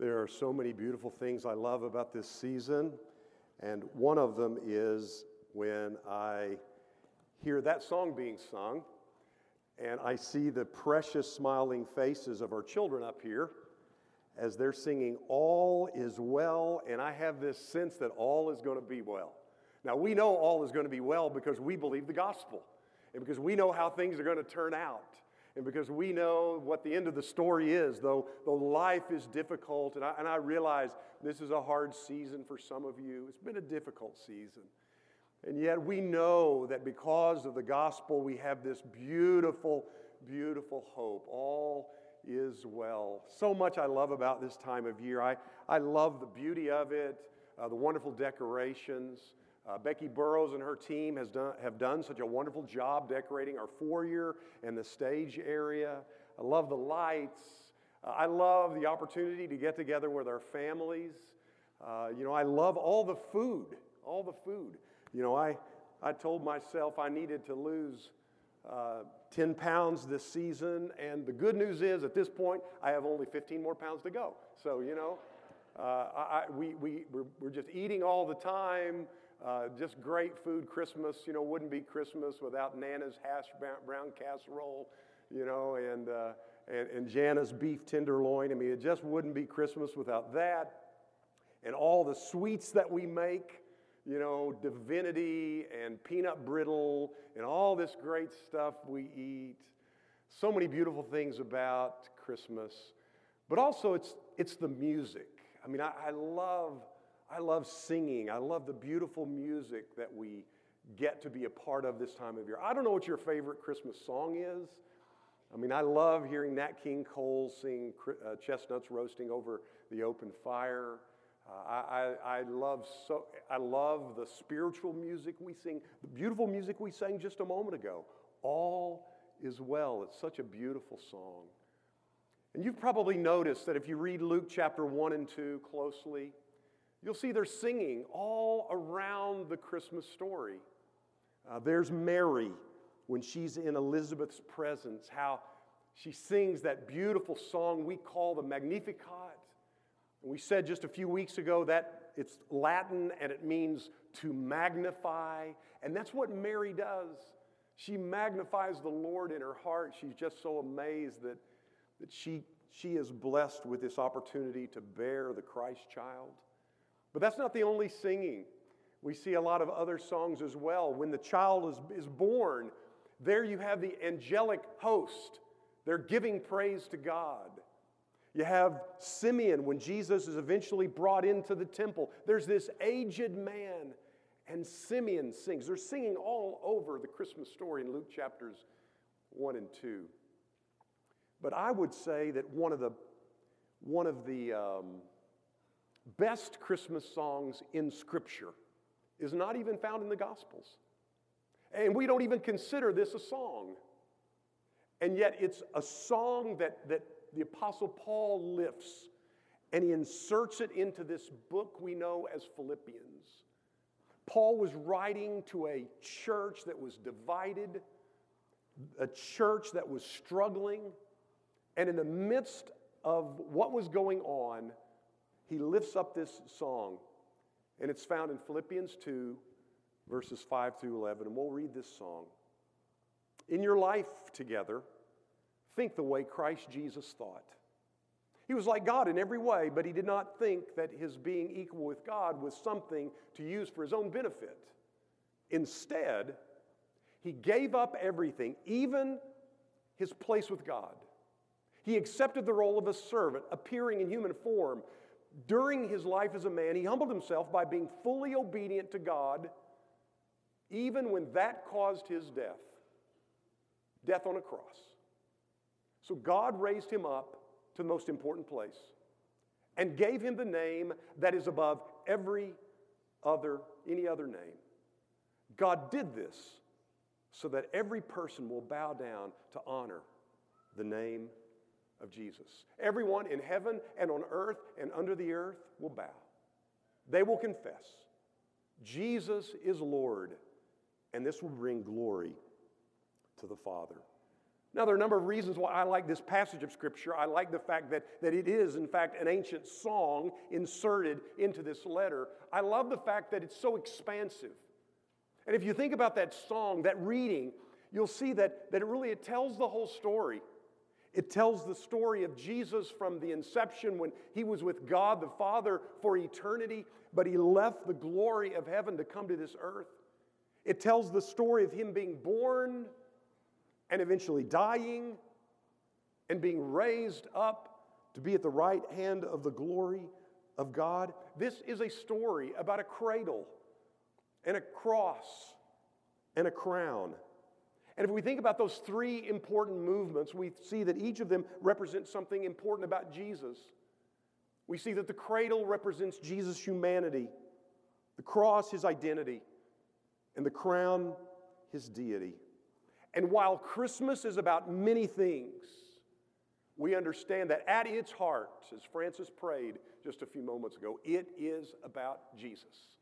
There are so many beautiful things I love about this season, and one of them is when I hear that song being sung and I see the precious smiling faces of our children up here as they're singing, All is Well, and I have this sense that all is going to be well. Now, we know all is going to be well because we believe the gospel and because we know how things are going to turn out and because we know what the end of the story is, though, though life is difficult, and I, and I realize this is a hard season for some of you. It's been a difficult season. And yet we know that because of the gospel, we have this beautiful, beautiful hope. All is well. So much I love about this time of year. I, I love the beauty of it, uh, the wonderful decorations. Uh, Becky Burrows and her team has done, have done such a wonderful job decorating our foyer and the stage area. I love the lights. Uh, I love the opportunity to get together with our families. Uh, you know, I love all the food, all the food. You know, I, I told myself I needed to lose uh, 10 pounds this season, and the good news is at this point, I have only 15 more pounds to go. So, you know, uh, I, we, we, we're, we're just eating all the time. Uh, just great food. Christmas, you know, wouldn't be Christmas without Nana's hash brown casserole, you know, and, uh, and, and Jana's beef tenderloin. I mean, it just wouldn't be Christmas without that. And all the sweets that we make, you know, divinity and peanut brittle and all this great stuff we eat. So many beautiful things about Christmas. But also, it's, it's the music. I mean, I, I love I love singing. I love the beautiful music that we get to be a part of this time of year. I don't know what your favorite Christmas song is. I mean, I love hearing Nat King Cole sing uh, chestnuts roasting over the open fire. Uh, I, I, I, love so, I love the spiritual music we sing, the beautiful music we sang just a moment ago. All is well. It's such a beautiful song. And you've probably noticed that if you read Luke chapter 1 and 2 closely, You'll see they're singing all around the Christmas story. Uh, there's Mary when she's in Elizabeth's presence, how she sings that beautiful song we call the Magnificat. And we said just a few weeks ago that it's Latin and it means to magnify. And that's what Mary does. She magnifies the Lord in her heart. She's just so amazed that, that she, she is blessed with this opportunity to bear the Christ child. But that's not the only singing. We see a lot of other songs as well. When the child is, is born, there you have the angelic host. They're giving praise to God. You have Simeon when Jesus is eventually brought into the temple. There's this aged man, and Simeon sings. They're singing all over the Christmas story in Luke chapters 1 and 2. But I would say that one of the, one of the um, best Christmas songs in Scripture is not even found in the Gospels. And we don't even consider this a song. And yet it's a song that, that the Apostle Paul lifts and he inserts it into this book we know as Philippians. Paul was writing to a church that was divided, a church that was struggling, and in the midst of what was going on, he lifts up this song, and it's found in Philippians 2, verses 5 through 11. And we'll read this song. In your life together, think the way Christ Jesus thought. He was like God in every way, but he did not think that his being equal with God was something to use for his own benefit. Instead, he gave up everything, even his place with God. He accepted the role of a servant, appearing in human form during his life as a man, he humbled himself by being fully obedient to God, even when that caused his death death on a cross. So God raised him up to the most important place and gave him the name that is above every other any other name. God did this so that every person will bow down to honor the name of Jesus. Everyone in heaven and on earth and under the earth will bow. They will confess Jesus is Lord, and this will bring glory to the Father. Now, there are a number of reasons why I like this passage of Scripture. I like the fact that, that it is, in fact, an ancient song inserted into this letter. I love the fact that it's so expansive. And if you think about that song, that reading, you'll see that, that it really it tells the whole story. It tells the story of Jesus from the inception when he was with God the Father for eternity, but he left the glory of heaven to come to this earth. It tells the story of him being born and eventually dying and being raised up to be at the right hand of the glory of God. This is a story about a cradle and a cross and a crown. And if we think about those three important movements, we see that each of them represents something important about Jesus. We see that the cradle represents Jesus' humanity, the cross, his identity, and the crown, his deity. And while Christmas is about many things, we understand that at its heart, as Francis prayed just a few moments ago, it is about Jesus.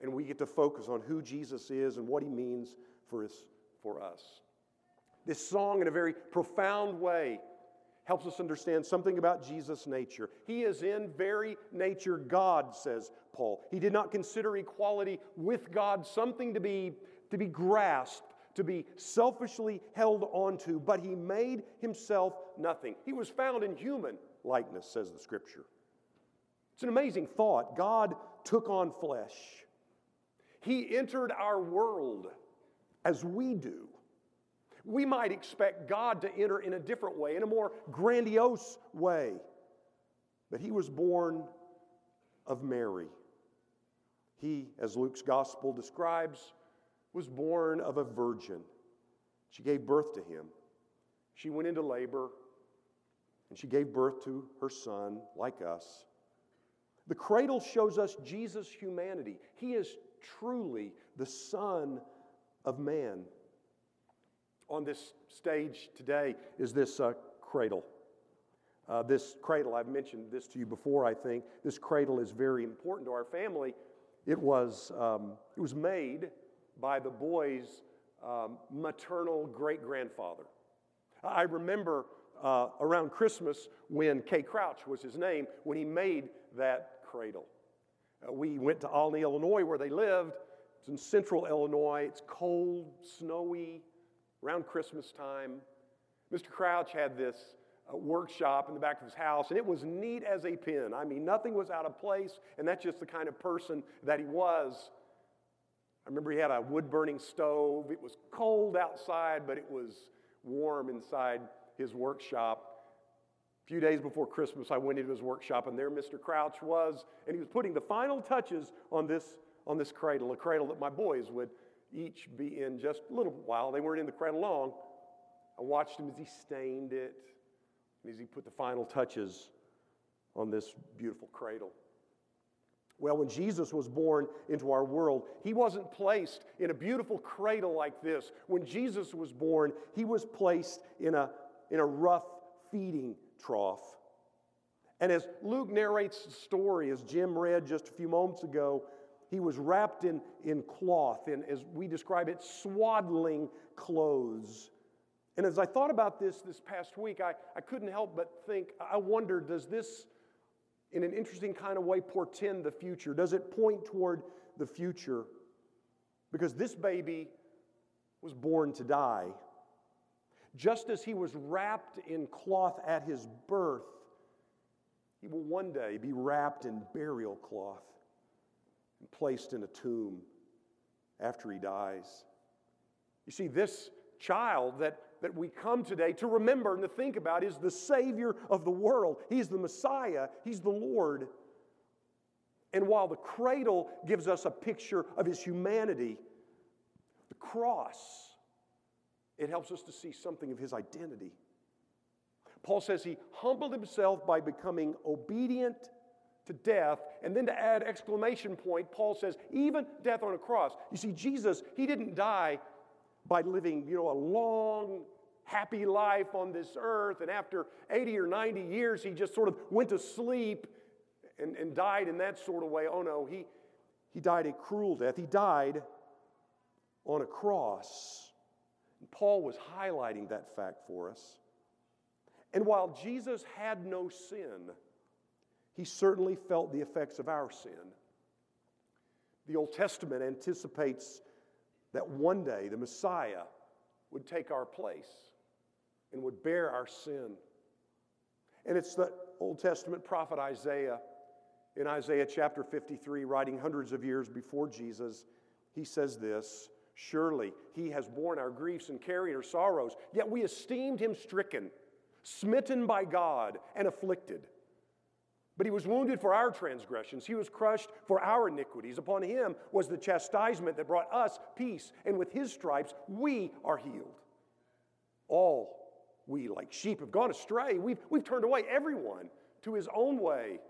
And we get to focus on who Jesus is and what he means for, his, for us. This song, in a very profound way, helps us understand something about Jesus' nature. He is in very nature God, says Paul. He did not consider equality with God something to be, to be grasped, to be selfishly held onto, but he made himself nothing. He was found in human likeness, says the scripture. It's an amazing thought. God took on flesh. He entered our world as we do. We might expect God to enter in a different way, in a more grandiose way. But he was born of Mary. He, as Luke's gospel describes, was born of a virgin. She gave birth to him. She went into labor and she gave birth to her son, like us. The cradle shows us Jesus' humanity. He is truly the Son of Man. On this stage today is this uh, cradle. Uh, this cradle, I've mentioned this to you before, I think. This cradle is very important to our family. It was, um, it was made by the boy's um, maternal great grandfather. I remember uh, around Christmas when Kay Crouch was his name, when he made that cradle. Uh, we went to Olney, Illinois, where they lived. It's in central Illinois. It's cold, snowy, around Christmas time. Mr. Crouch had this uh, workshop in the back of his house, and it was neat as a pin. I mean, nothing was out of place, and that's just the kind of person that he was. I remember he had a wood burning stove. It was cold outside, but it was warm inside his workshop. A few days before Christmas, I went into his workshop, and there Mr. Crouch was, and he was putting the final touches on this, on this cradle, a cradle that my boys would each be in just a little while. They weren't in the cradle long. I watched him as he stained it, and as he put the final touches on this beautiful cradle. Well, when Jesus was born into our world, he wasn't placed in a beautiful cradle like this. When Jesus was born, he was placed in a, in a rough feeding trough. And as Luke narrates the story, as Jim read just a few moments ago, he was wrapped in, in cloth, in, as we describe it, swaddling clothes. And as I thought about this this past week, I, I couldn't help but think, I wonder, does this in an interesting kind of way, portend the future? Does it point toward the future? Because this baby was born to die. Just as he was wrapped in cloth at his birth, he will one day be wrapped in burial cloth and placed in a tomb after he dies. You see, this child that that we come today to remember and to think about is the Savior of the world. He's the Messiah, He's the Lord. And while the cradle gives us a picture of His humanity, the cross, it helps us to see something of His identity. Paul says he humbled himself by becoming obedient to death. And then to add exclamation point, Paul says, even death on a cross. You see, Jesus, he didn't die by living, you know, a long, happy life on this earth. And after 80 or 90 years, he just sort of went to sleep and, and died in that sort of way. Oh no, he, he died a cruel death. He died on a cross. And Paul was highlighting that fact for us. And while Jesus had no sin, he certainly felt the effects of our sin. The Old Testament anticipates that one day the Messiah would take our place and would bear our sin. And it's the Old Testament prophet Isaiah in Isaiah chapter 53, writing hundreds of years before Jesus, he says this Surely he has borne our griefs and carried our sorrows, yet we esteemed him stricken, smitten by God, and afflicted. But he was wounded for our transgressions. He was crushed for our iniquities. Upon him was the chastisement that brought us peace, and with his stripes we are healed. All we, like sheep, have gone astray. We've, we've turned away everyone to his own way.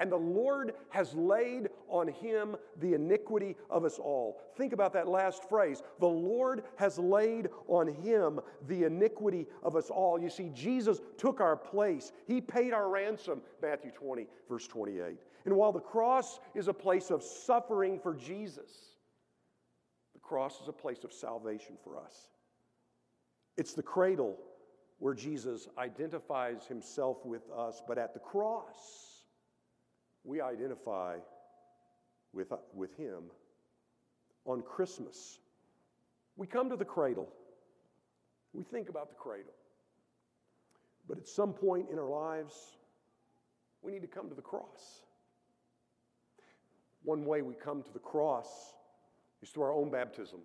And the Lord has laid on him the iniquity of us all. Think about that last phrase. The Lord has laid on him the iniquity of us all. You see, Jesus took our place, he paid our ransom, Matthew 20, verse 28. And while the cross is a place of suffering for Jesus, the cross is a place of salvation for us. It's the cradle where Jesus identifies himself with us, but at the cross, we identify with, with Him. On Christmas, we come to the cradle. We think about the cradle. But at some point in our lives, we need to come to the cross. One way we come to the cross is through our own baptism.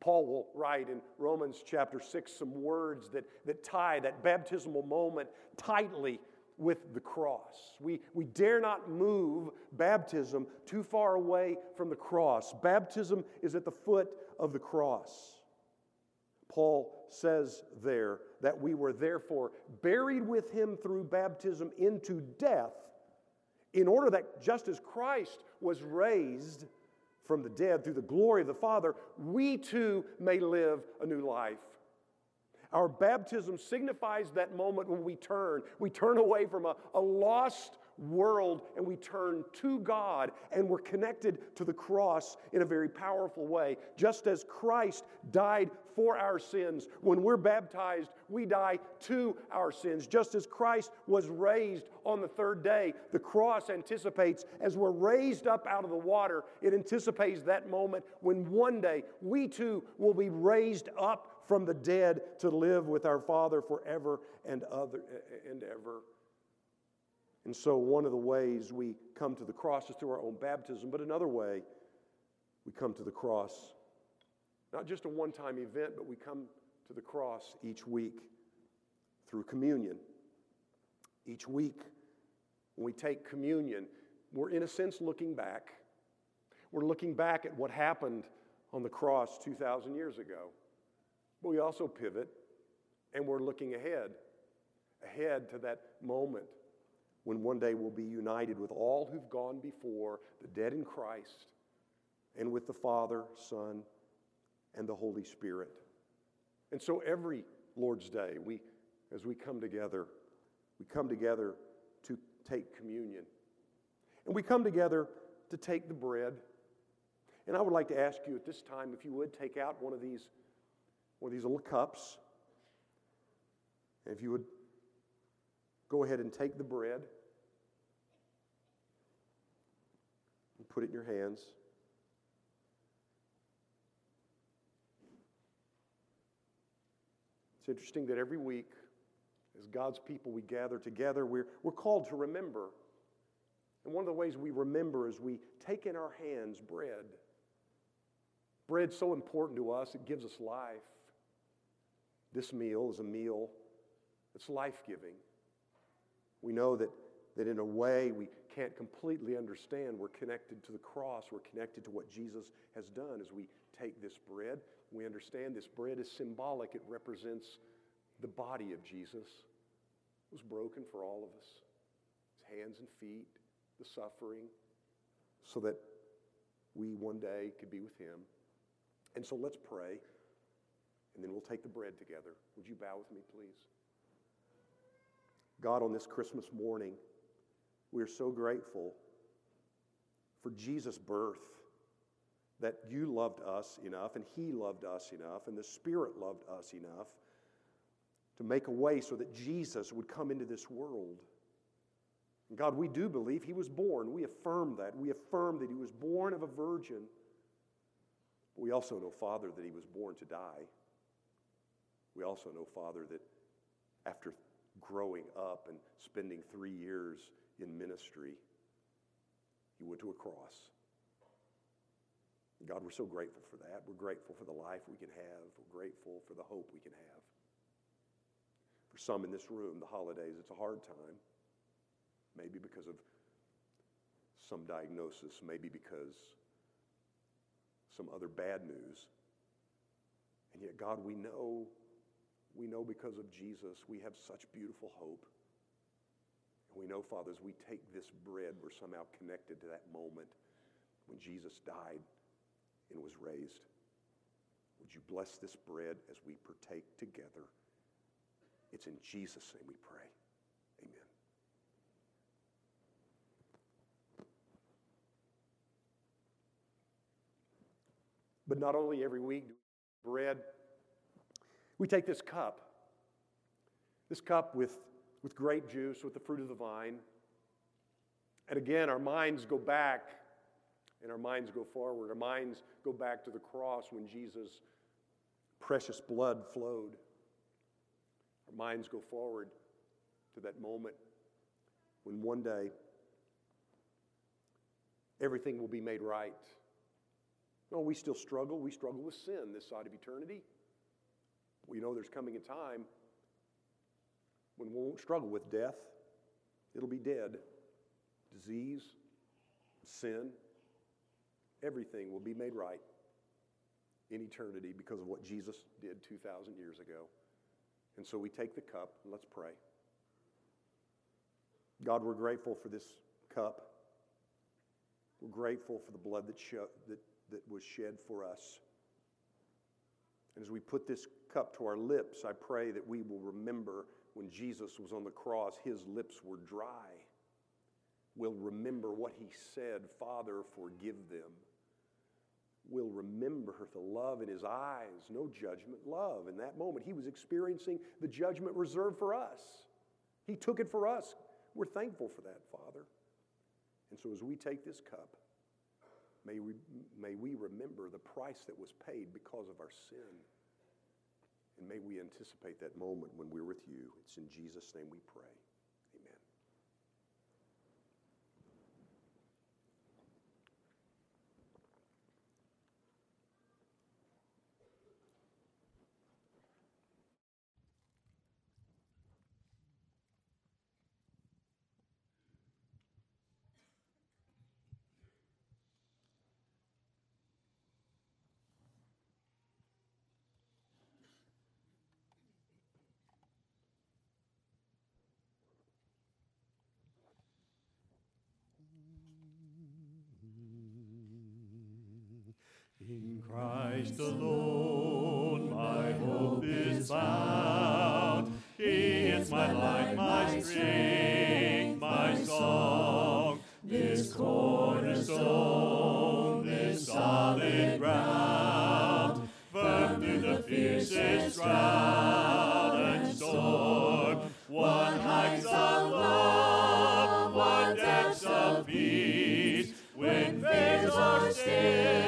Paul will write in Romans chapter 6 some words that, that tie that baptismal moment tightly with the cross. We, we dare not move baptism too far away from the cross. Baptism is at the foot of the cross. Paul says there that we were therefore buried with him through baptism into death, in order that just as Christ was raised from the dead through the glory of the Father, we too may live a new life. Our baptism signifies that moment when we turn. We turn away from a, a lost world and we turn to God and we're connected to the cross in a very powerful way. Just as Christ died for our sins, when we're baptized, we die to our sins. Just as Christ was raised on the third day, the cross anticipates as we're raised up out of the water, it anticipates that moment when one day we too will be raised up from the dead to live with our Father forever and, other, and ever. And so, one of the ways we come to the cross is through our own baptism, but another way we come to the cross, not just a one time event, but we come to the cross each week through communion. Each week, when we take communion, we're in a sense looking back. We're looking back at what happened on the cross 2,000 years ago. But we also pivot and we're looking ahead, ahead to that moment when one day we'll be united with all who've gone before, the dead in Christ, and with the Father, Son, and the Holy Spirit. And so every Lord's Day, we, as we come together, we come together to take communion. And we come together to take the bread. And I would like to ask you at this time if you would take out one of these one of these little cups. And if you would go ahead and take the bread and put it in your hands. It's interesting that every week, as God's people, we gather together. We're, we're called to remember. And one of the ways we remember is we take in our hands bread. Bread's so important to us, it gives us life. This meal is a meal that's life giving. We know that, that in a way we can't completely understand, we're connected to the cross, we're connected to what Jesus has done. As we take this bread, we understand this bread is symbolic, it represents the body of Jesus. It was broken for all of us his hands and feet, the suffering, so that we one day could be with him. And so let's pray and then we'll take the bread together. Would you bow with me, please? God, on this Christmas morning, we are so grateful for Jesus' birth. that you loved us enough and He loved us enough and the Spirit loved us enough to make a way so that Jesus would come into this world. God, we do believe He was born. We affirm that. We affirm that He was born of a virgin. But we also know, Father, that He was born to die. We also know, Father, that after growing up and spending three years in ministry, you went to a cross. God, we're so grateful for that. We're grateful for the life we can have. We're grateful for the hope we can have. For some in this room, the holidays, it's a hard time. Maybe because of some diagnosis, maybe because some other bad news. And yet, God, we know, we know because of Jesus, we have such beautiful hope. And we know, Father, as we take this bread, we're somehow connected to that moment when Jesus died and was raised. Would you bless this bread as we partake together? It's in Jesus' name we pray. Amen. But not only every week do we bread, we take this cup, this cup with, with grape juice, with the fruit of the vine. And again, our minds go back and our minds go forward. Our minds go back to the cross when Jesus' precious blood flowed. Our minds go forward to that moment when one day everything will be made right. No, we still struggle. We struggle with sin this side of eternity. We know there's coming a time when we won't struggle with death. It'll be dead. Disease, sin, everything will be made right in eternity because of what Jesus did 2,000 years ago. And so we take the cup and let's pray. God, we're grateful for this cup. We're grateful for the blood that, that, that was shed for us. And as we put this cup to our lips, I pray that we will remember when Jesus was on the cross, his lips were dry. We'll remember what he said Father, forgive them We'll remember the love in his eyes, no judgment, love. In that moment, he was experiencing the judgment reserved for us. He took it for us. We're thankful for that, Father. And so as we take this cup, may we, may we remember the price that was paid because of our sin. And may we anticipate that moment when we're with you. It's in Jesus' name we pray. In Christ alone my hope is found. He is my light, my strength, my song. This cornerstone, this solid ground, firm through the fiercest drought and storm. What heights of love, what depths of peace, when fears are still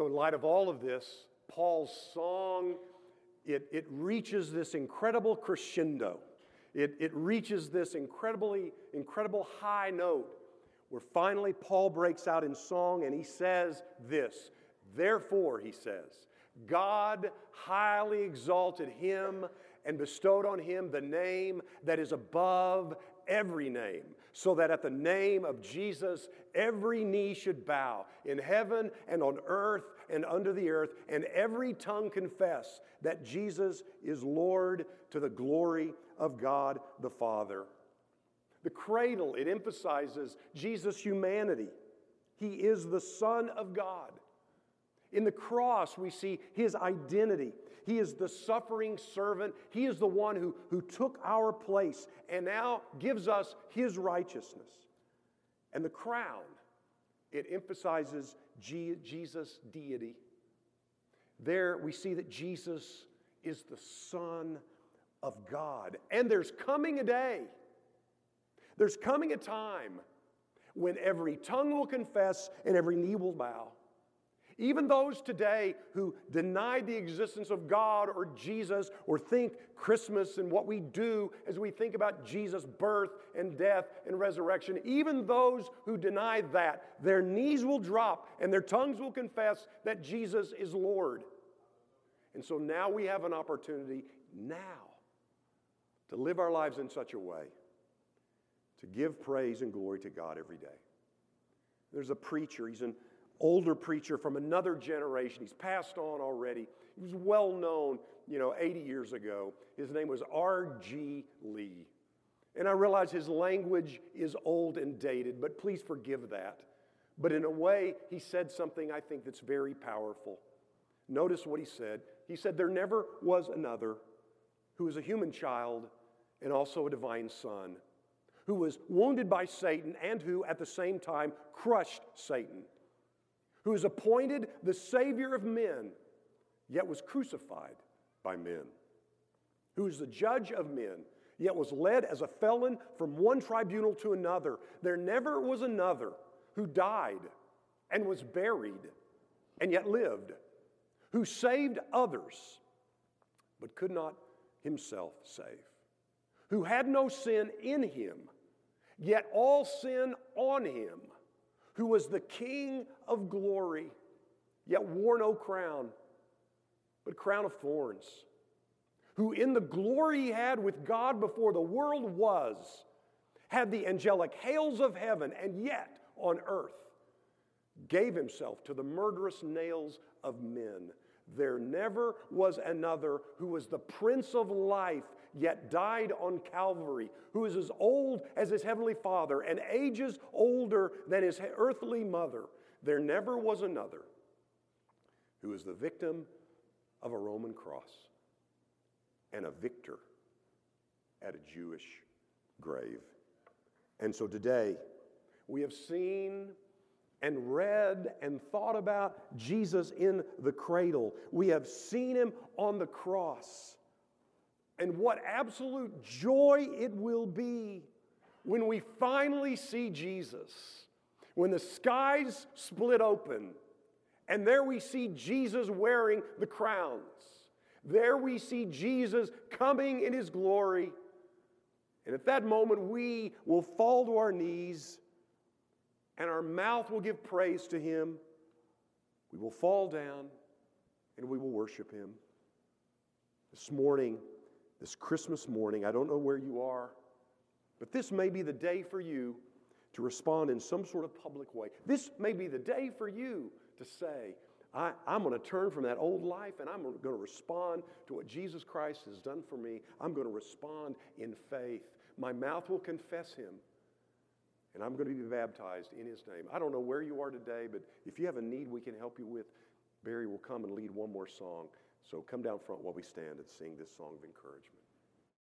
So, in light of all of this, Paul's song it, it reaches this incredible crescendo. It, it reaches this incredibly, incredible high note where finally Paul breaks out in song and he says this. Therefore, he says, God highly exalted him and bestowed on him the name that is above every name, so that at the name of Jesus every knee should bow in heaven and on earth and under the earth, and every tongue confess that Jesus is Lord to the glory of God the Father. The cradle, it emphasizes Jesus' humanity. He is the Son of God. In the cross, we see his identity. He is the suffering servant. He is the one who, who took our place and now gives us his righteousness. And the crown, it emphasizes Jesus' deity. There we see that Jesus is the Son of God. And there's coming a day, there's coming a time when every tongue will confess and every knee will bow even those today who deny the existence of God or Jesus or think Christmas and what we do as we think about Jesus' birth and death and resurrection, even those who deny that, their knees will drop and their tongues will confess that Jesus is Lord. And so now we have an opportunity now to live our lives in such a way to give praise and glory to God every day. There's a preacher, he's an older preacher from another generation. He's passed on already. He was well known, you know, 80 years ago. His name was R.G. Lee. And I realize his language is old and dated, but please forgive that. But in a way, he said something I think that's very powerful. Notice what he said. He said, There never was another who was a human child and also a divine son, who was wounded by Satan and who at the same time crushed Satan who is appointed the Savior of men, yet was crucified by men, who is the judge of men, yet was led as a felon from one tribunal to another. There never was another who died and was buried and yet lived, who saved others but could not himself save, who had no sin in him, yet all sin on him who was the King of glory, yet wore no crown, but crown of thorns, who in the glory he had with God before the world was, had the angelic hails of heaven, and yet on earth gave himself to the murderous nails of men. There never was another who was the Prince of Life, yet died on Calvary, who is as old as his heavenly Father and ages older than his earthly mother. There never was another who is the victim of a Roman cross and a victor at a Jewish grave. And so today, we have seen and read and thought about Jesus in the cradle. We have seen him on the cross. And what absolute joy it will be when we finally see Jesus, when the skies split open, and there we see Jesus wearing the crowns. There we see Jesus coming in his glory. And at that moment, we will fall to our knees and our mouth will give praise to him. We will fall down and we will worship him. This morning, this Christmas morning, I don't know where you are, but this may be the day for you to respond in some sort of public way. This may be the day for you to say, I, am going to turn from that old life and I'm going to respond to what Jesus Christ has done for me. I'm going to respond in faith. My mouth will confess him and I'm going to be baptized in his name. I don't know where you are today, but if you have a need we can help you with, Barry will come and lead one more song. So come down front while we stand and sing this song of encouragement.